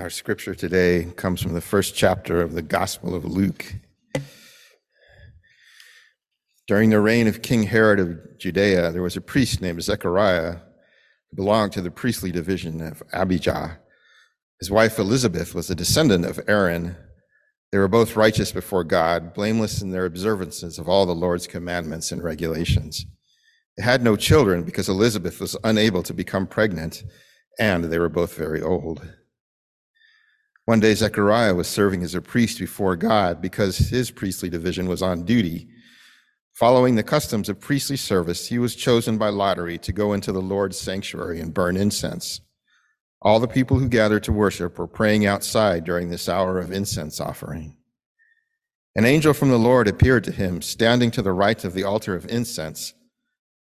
Our scripture today comes from the first chapter of the Gospel of Luke. During the reign of King Herod of Judea, there was a priest named Zechariah who belonged to the priestly division of Abijah. His wife Elizabeth was a descendant of Aaron. They were both righteous before God, blameless in their observances of all the Lord's commandments and regulations. They had no children because Elizabeth was unable to become pregnant, and they were both very old. One day, Zechariah was serving as a priest before God because his priestly division was on duty. Following the customs of priestly service, he was chosen by lottery to go into the Lord's sanctuary and burn incense. All the people who gathered to worship were praying outside during this hour of incense offering. An angel from the Lord appeared to him, standing to the right of the altar of incense.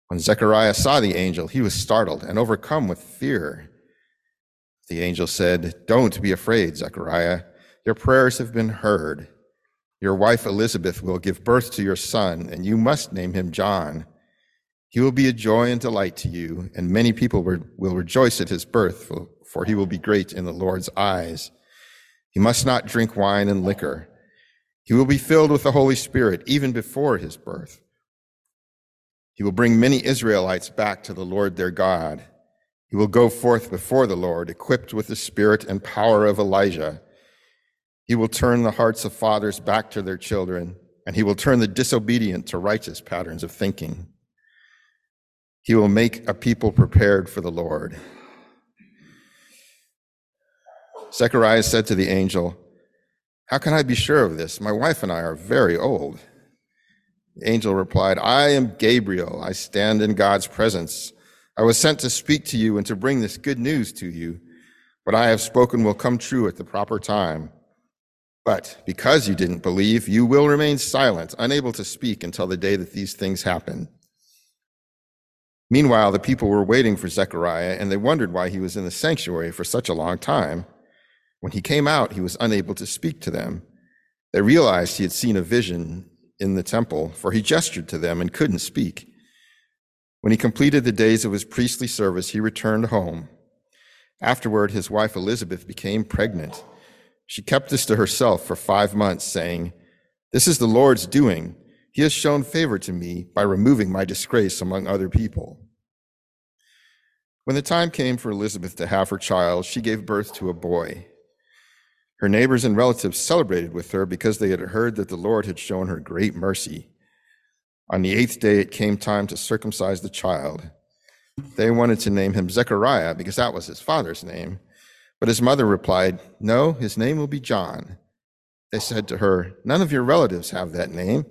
When Zechariah saw the angel, he was startled and overcome with fear. The angel said, Don't be afraid, Zechariah. Your prayers have been heard. Your wife Elizabeth will give birth to your son, and you must name him John. He will be a joy and delight to you, and many people will rejoice at his birth, for he will be great in the Lord's eyes. He must not drink wine and liquor. He will be filled with the Holy Spirit even before his birth. He will bring many Israelites back to the Lord their God he will go forth before the Lord, equipped with the spirit and power of Elijah. He will turn the hearts of fathers back to their children, and he will turn the disobedient to righteous patterns of thinking. He will make a people prepared for the Lord. Zechariah said to the angel, How can I be sure of this? My wife and I are very old. The angel replied, I am Gabriel. I stand in God's presence I was sent to speak to you and to bring this good news to you. What I have spoken will come true at the proper time. But because you didn't believe, you will remain silent, unable to speak until the day that these things happen. Meanwhile, the people were waiting for Zechariah, and they wondered why he was in the sanctuary for such a long time. When he came out, he was unable to speak to them. They realized he had seen a vision in the temple, for he gestured to them and couldn't speak. When he completed the days of his priestly service, he returned home. Afterward, his wife Elizabeth became pregnant. She kept this to herself for five months, saying, This is the Lord's doing. He has shown favor to me by removing my disgrace among other people. When the time came for Elizabeth to have her child, she gave birth to a boy. Her neighbors and relatives celebrated with her because they had heard that the Lord had shown her great mercy. On the eighth day, it came time to circumcise the child. They wanted to name him Zechariah because that was his father's name. But his mother replied, No, his name will be John. They said to her, None of your relatives have that name.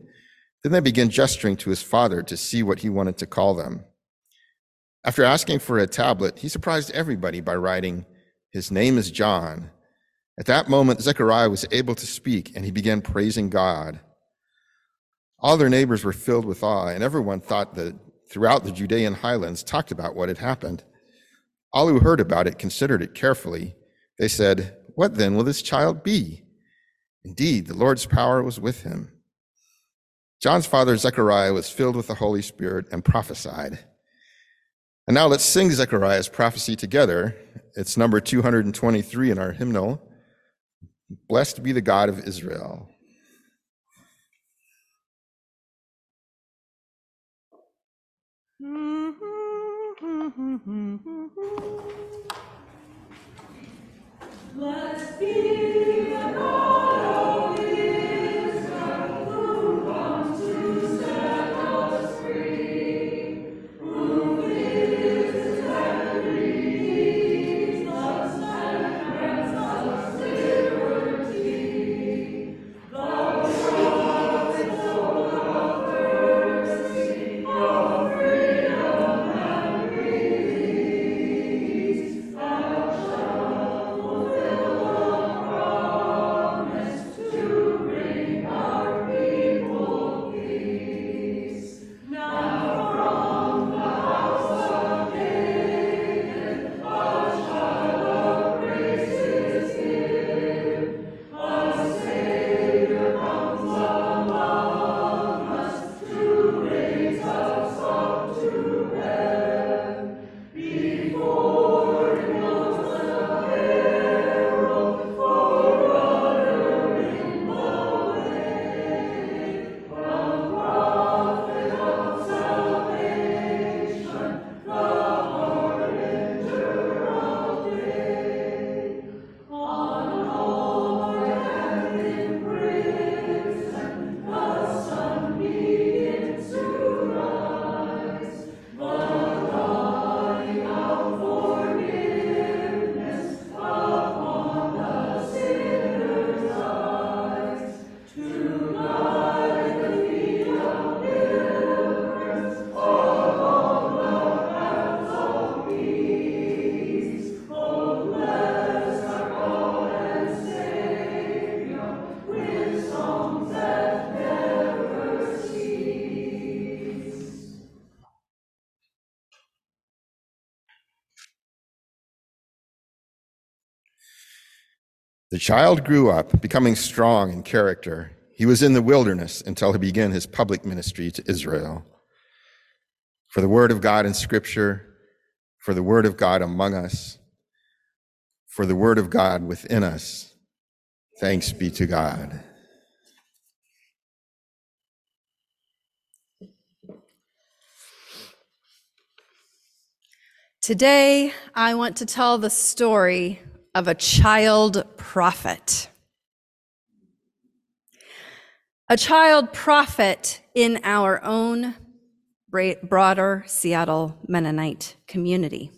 Then they began gesturing to his father to see what he wanted to call them. After asking for a tablet, he surprised everybody by writing, His name is John. At that moment, Zechariah was able to speak and he began praising God. All their neighbors were filled with awe, and everyone thought that throughout the Judean highlands talked about what had happened. All who heard about it considered it carefully. They said, What then will this child be? Indeed, the Lord's power was with him. John's father, Zechariah, was filled with the Holy Spirit and prophesied. And now let's sing Zechariah's prophecy together. It's number 223 in our hymnal. Blessed be the God of Israel. Mm-hmm. Let's be the The child grew up, becoming strong in character. He was in the wilderness until he began his public ministry to Israel. For the word of God in Scripture, for the word of God among us, for the word of God within us, thanks be to God. Today, I want to tell the story of a child prophet. A child prophet in our own broader Seattle Mennonite community.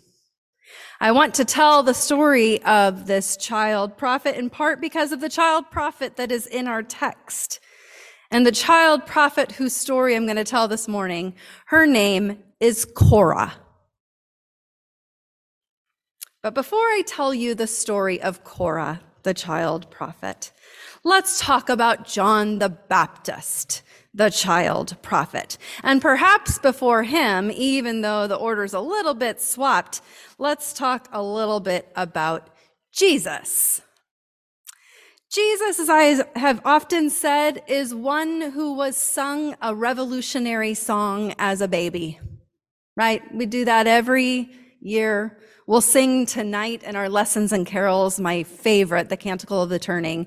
I want to tell the story of this child prophet in part because of the child prophet that is in our text. And the child prophet whose story I'm going to tell this morning, her name is Korah. But before I tell you the story of Korah, the child prophet, let's talk about John the Baptist, the child prophet. And perhaps before him, even though the order's a little bit swapped, let's talk a little bit about Jesus. Jesus, as I have often said, is one who was sung a revolutionary song as a baby, right? We do that every year We'll sing tonight in our lessons and carols my favorite, the Canticle of the Turning,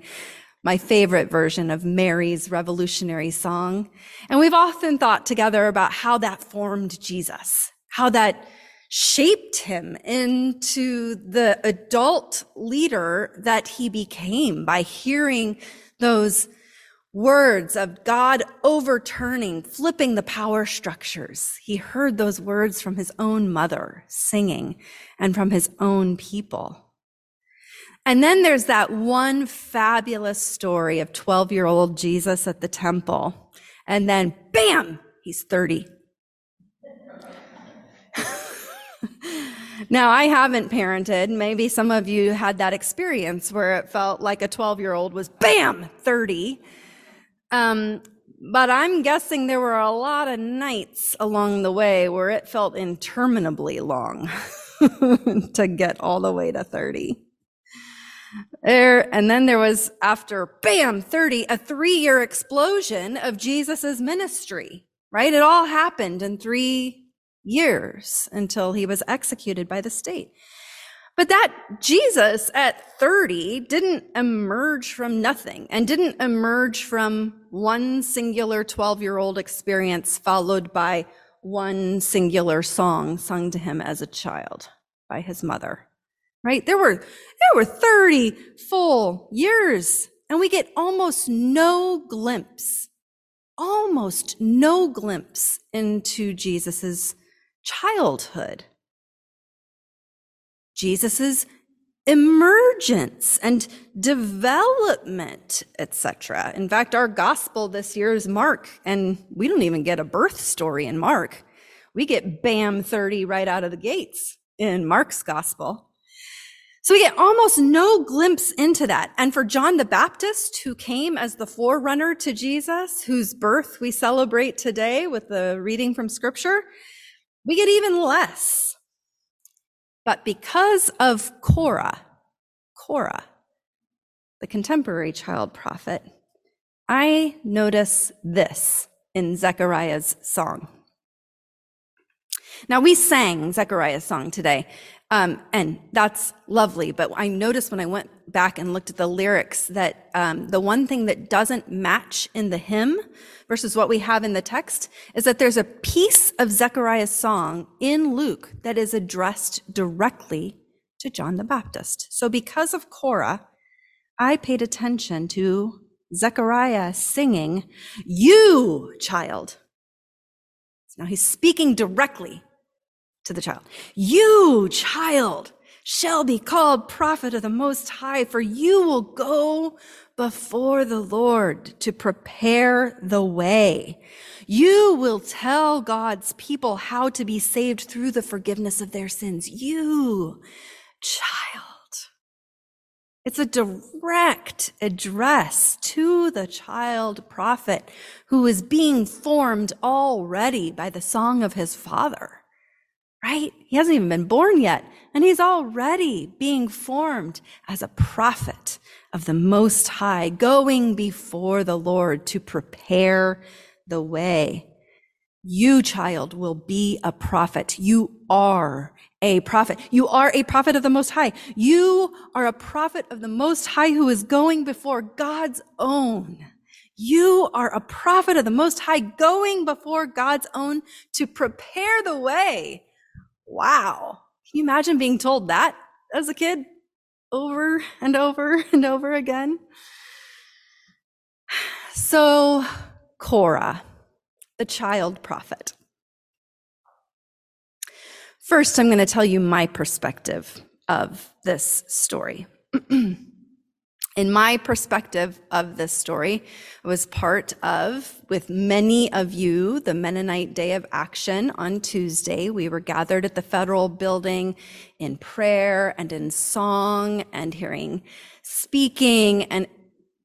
my favorite version of Mary's revolutionary song. And we've often thought together about how that formed Jesus, how that shaped him into the adult leader that he became by hearing those words of God overturning, flipping the power structures. He heard those words from his own mother singing and from his own people. And then there's that one fabulous story of 12 year old Jesus at the temple. And then bam, he's 30. now, I haven't parented. Maybe some of you had that experience where it felt like a 12 year old was bam, 30. Um, but I'm guessing there were a lot of nights along the way where it felt interminably long to get all the way to 30. There, and then there was after bam, 30, a three year explosion of Jesus's ministry, right? It all happened in three years until he was executed by the state. But that Jesus at 30 didn't emerge from nothing and didn't emerge from one singular 12 year old experience followed by one singular song sung to him as a child by his mother. Right? There were, there were 30 full years and we get almost no glimpse, almost no glimpse into Jesus's childhood. Jesus's emergence and development, etc. In fact, our gospel this year is Mark, and we don't even get a birth story in Mark. We get bam 30 right out of the gates in Mark's gospel. So we get almost no glimpse into that. And for John the Baptist, who came as the forerunner to Jesus, whose birth we celebrate today with the reading from scripture, we get even less. But because of Korah, Korah, the contemporary child prophet, I notice this in Zechariah's song. Now, we sang Zechariah's song today, um, and that's lovely. But I noticed when I went back and looked at the lyrics that um, the one thing that doesn't match in the hymn versus what we have in the text is that there's a piece of Zechariah's song in Luke that is addressed directly to John the Baptist. So because of Korah, I paid attention to Zechariah singing, You, child. Now he's speaking directly to the child. You, child, shall be called prophet of the Most High, for you will go before the Lord to prepare the way. You will tell God's people how to be saved through the forgiveness of their sins. You, child. It's a direct address to the child prophet who is being formed already by the song of his father right? He hasn't even been born yet, and he's already being formed as a prophet of the Most High, going before the Lord to prepare the way. You, child, will be a prophet. You are a prophet. You are a prophet of the Most High. You are a prophet of the Most High who is going before God's own. You are a prophet of the Most High going before God's own to prepare the way. Wow. Can you imagine being told that as a kid over and over and over again? So, Cora, the child prophet. First, I'm going to tell you my perspective of this story. In my perspective of this story, was part of, with many of you, the Mennonite Day of Action on Tuesday. We were gathered at the federal building in prayer and in song and hearing speaking and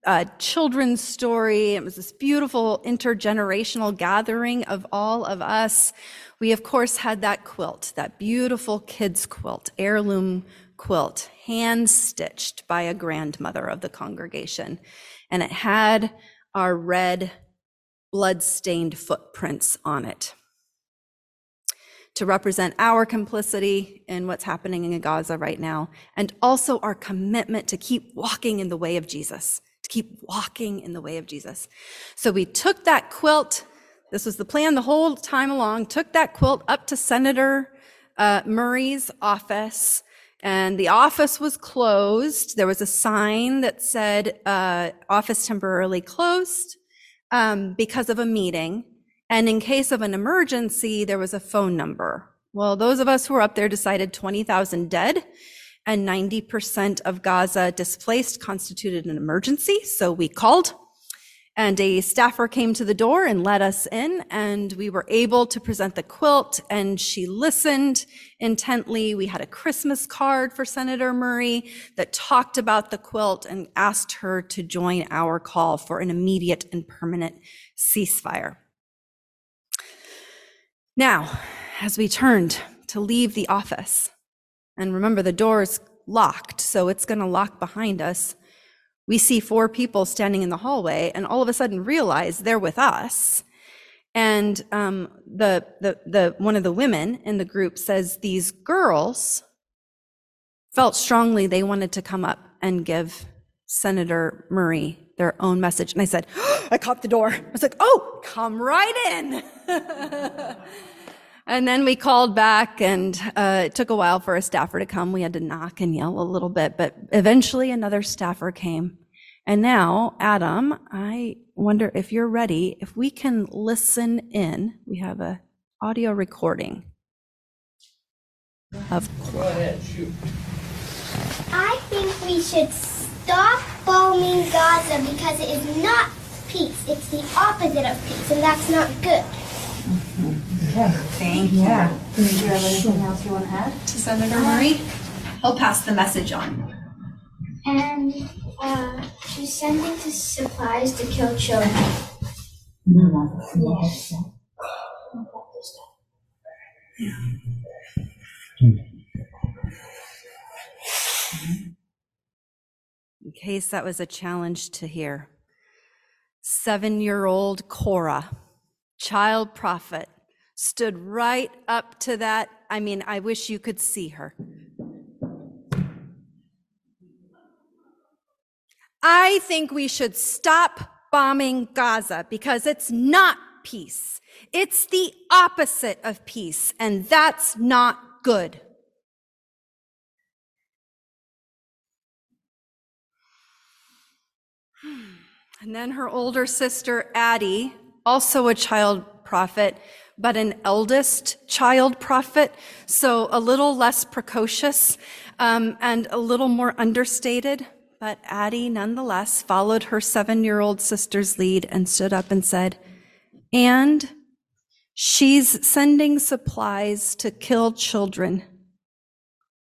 a children's story. It was this beautiful intergenerational gathering of all of us. We, of course, had that quilt, that beautiful kids' quilt, heirloom quilt, hand stitched by a grandmother of the congregation. And it had our red, blood stained footprints on it to represent our complicity in what's happening in Gaza right now, and also our commitment to keep walking in the way of Jesus to keep walking in the way of Jesus. So we took that quilt. This was the plan the whole time along. Took that quilt up to Senator uh, Murray's office, and the office was closed. There was a sign that said uh, "Office temporarily closed" um, because of a meeting. And in case of an emergency, there was a phone number. Well, those of us who were up there decided 20,000 dead and 90% of Gaza displaced constituted an emergency. So we called and a staffer came to the door and let us in and we were able to present the quilt and she listened intently. We had a Christmas card for Senator Murray that talked about the quilt and asked her to join our call for an immediate and permanent ceasefire. Now, as we turned to leave the office, and remember, the door is locked, so it's going to lock behind us. We see four people standing in the hallway, and all of a sudden realize they're with us. And um, the, the, the, one of the women in the group says these girls felt strongly they wanted to come up and give Senator Murray their own message. And I said, oh, I caught the door. I was like, oh, come right in. And then we called back, and uh, it took a while for a staffer to come. We had to knock and yell a little bit, but eventually another staffer came. And now, Adam, I wonder if you're ready, if we can listen in. We have a audio recording of. Ahead. I think we should stop bombing Gaza because it is not peace. It's the opposite of peace, and that's not good. Thank you. Yeah. Do you have anything else you want to add? To Senator Murray. He'll pass the message on. And uh, she's sending to supplies to kill children. Yes. In case that was a challenge to hear. Seven year old Cora, child prophet, stood right up to that. I mean, I wish you could see her. I think we should stop bombing Gaza because it's not peace. It's the opposite of peace, and that's not good. And then her older sister, Addie, also a child prophet, but an eldest child prophet, so a little less precocious um, and a little more understated. But Addie, nonetheless, followed her seven year old sister's lead and stood up and said, And she's sending supplies to kill children.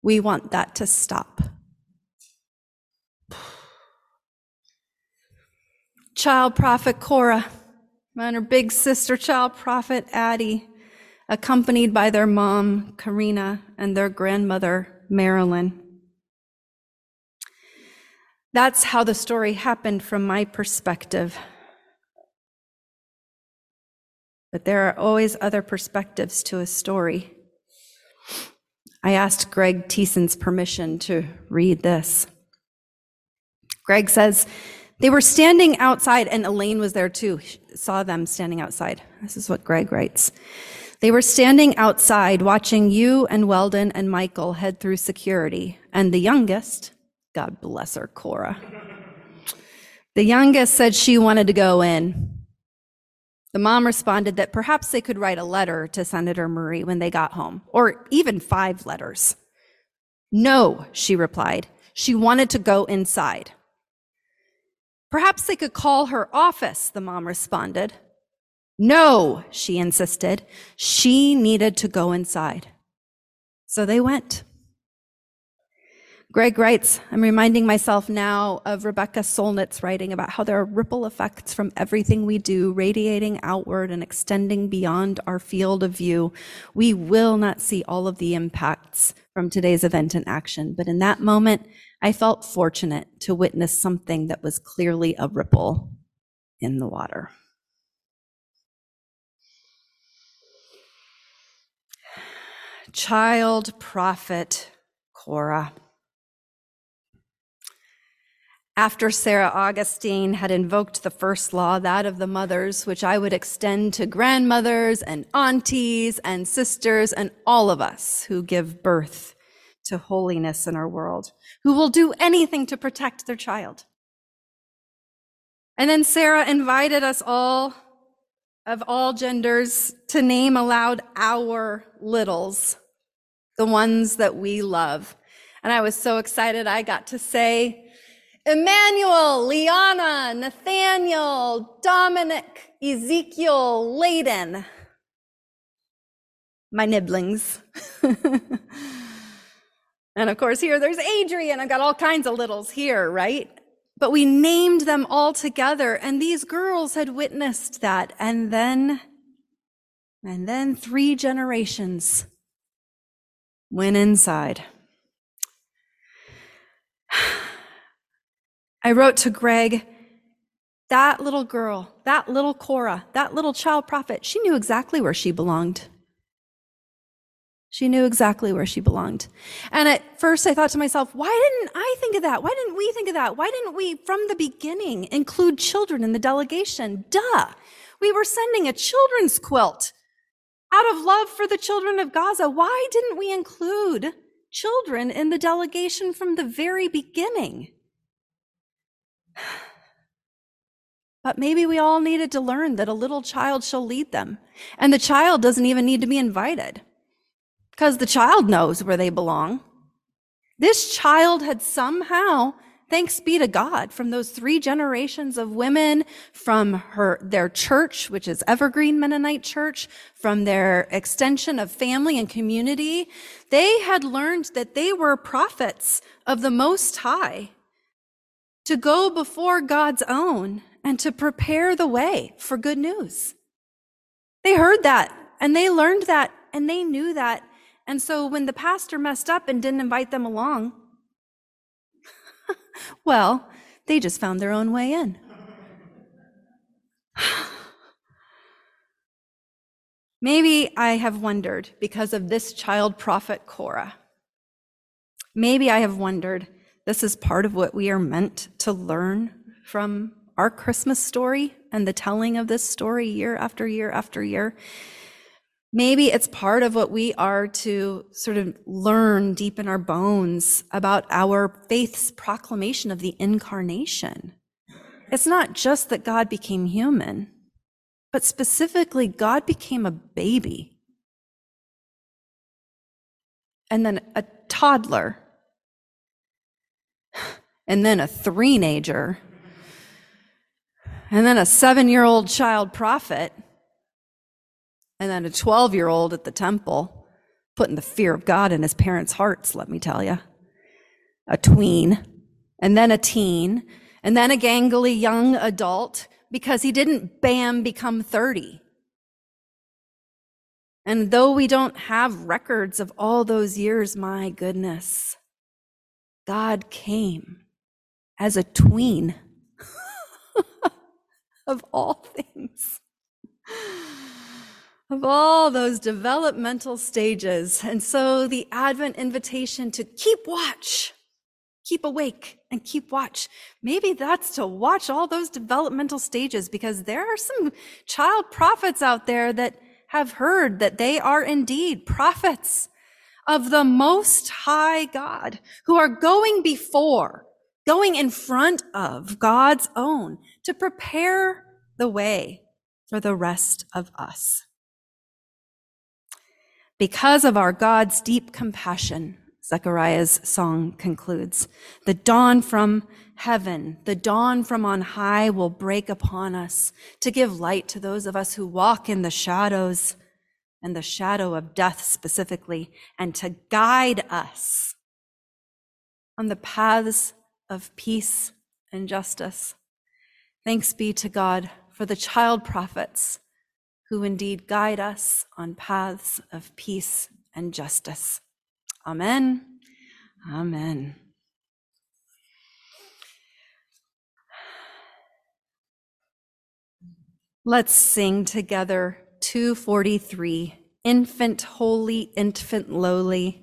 We want that to stop. Child prophet Korah and her big sister child prophet Addie accompanied by their mom, Karina, and their grandmother, Marilyn. That's how the story happened from my perspective. But there are always other perspectives to a story. I asked Greg Thiessen's permission to read this. Greg says, they were standing outside, and Elaine was there too, saw them standing outside. This is what Greg writes. They were standing outside watching you and Weldon and Michael head through security, and the youngest, God bless her, Cora, the youngest said she wanted to go in. The mom responded that perhaps they could write a letter to Senator Murray when they got home, or even five letters. No, she replied. She wanted to go inside. Perhaps they could call her office, the mom responded. No, she insisted. She needed to go inside. So they went. Greg writes, I'm reminding myself now of Rebecca Solnit's writing about how there are ripple effects from everything we do, radiating outward and extending beyond our field of view. We will not see all of the impacts from today's event in action, but in that moment, I felt fortunate to witness something that was clearly a ripple in the water. Child prophet Cora. After Sarah Augustine had invoked the first law, that of the mothers, which I would extend to grandmothers and aunties and sisters and all of us who give birth to holiness in our world, who will do anything to protect their child. And then Sarah invited us all of all genders to name aloud our littles, the ones that we love. And I was so excited I got to say, Emmanuel, Liana, Nathaniel, Dominic, Ezekiel, Layden. My nibblings. and of course, here there's Adrian. I've got all kinds of littles here, right? But we named them all together, and these girls had witnessed that. And then, and then three generations went inside. I wrote to Greg, that little girl, that little Cora, that little child prophet, she knew exactly where she belonged. She knew exactly where she belonged. And at first I thought to myself, why didn't I think of that? Why didn't we think of that? Why didn't we, from the beginning, include children in the delegation? Duh. We were sending a children's quilt out of love for the children of Gaza. Why didn't we include children in the delegation from the very beginning? But maybe we all needed to learn that a little child shall lead them. And the child doesn't even need to be invited because the child knows where they belong. This child had somehow, thanks be to God, from those three generations of women, from her, their church, which is Evergreen Mennonite Church, from their extension of family and community, they had learned that they were prophets of the Most High to go before God's own and to prepare the way for good news. They heard that and they learned that and they knew that. And so when the pastor messed up and didn't invite them along, well, they just found their own way in. Maybe I have wondered because of this child prophet Cora. Maybe I have wondered this is part of what we are meant to learn from our Christmas story and the telling of this story year after year after year. Maybe it's part of what we are to sort of learn deep in our bones about our faith's proclamation of the incarnation. It's not just that God became human, but specifically, God became a baby. And then a toddler. And then a three-nager. And then a seven year old child prophet, and then a 12 year old at the temple, putting the fear of God in his parents' hearts, let me tell you. A tween, and then a teen, and then a gangly young adult because he didn't bam become 30. And though we don't have records of all those years, my goodness, God came as a tween of all things, of all those developmental stages. And so the Advent invitation to keep watch, keep awake, and keep watch. Maybe that's to watch all those developmental stages because there are some child prophets out there that have heard that they are indeed prophets of the Most High God who are going before, going in front of God's own to prepare the way for the rest of us. Because of our God's deep compassion, Zechariah's song concludes, the dawn from heaven, the dawn from on high will break upon us to give light to those of us who walk in the shadows and the shadow of death specifically, and to guide us on the paths of peace and justice. Thanks be to God for the child prophets who indeed guide us on paths of peace and justice. Amen. Amen. Let's sing together 243 Infant Holy, Infant Lowly.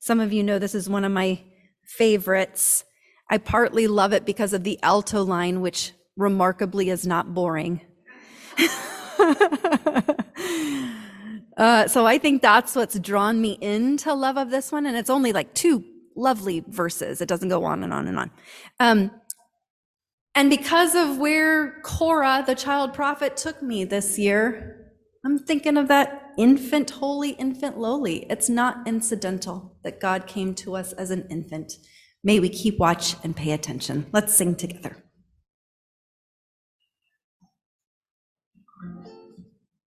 Some of you know this is one of my favorites. I partly love it because of the alto line, which remarkably is not boring. uh, so I think that's what's drawn me into love of this one. And it's only like two lovely verses. It doesn't go on and on and on. Um, and because of where Cora, the child prophet, took me this year, I'm thinking of that infant holy, infant lowly. It's not incidental that God came to us as an infant. May we keep watch and pay attention. Let's sing together.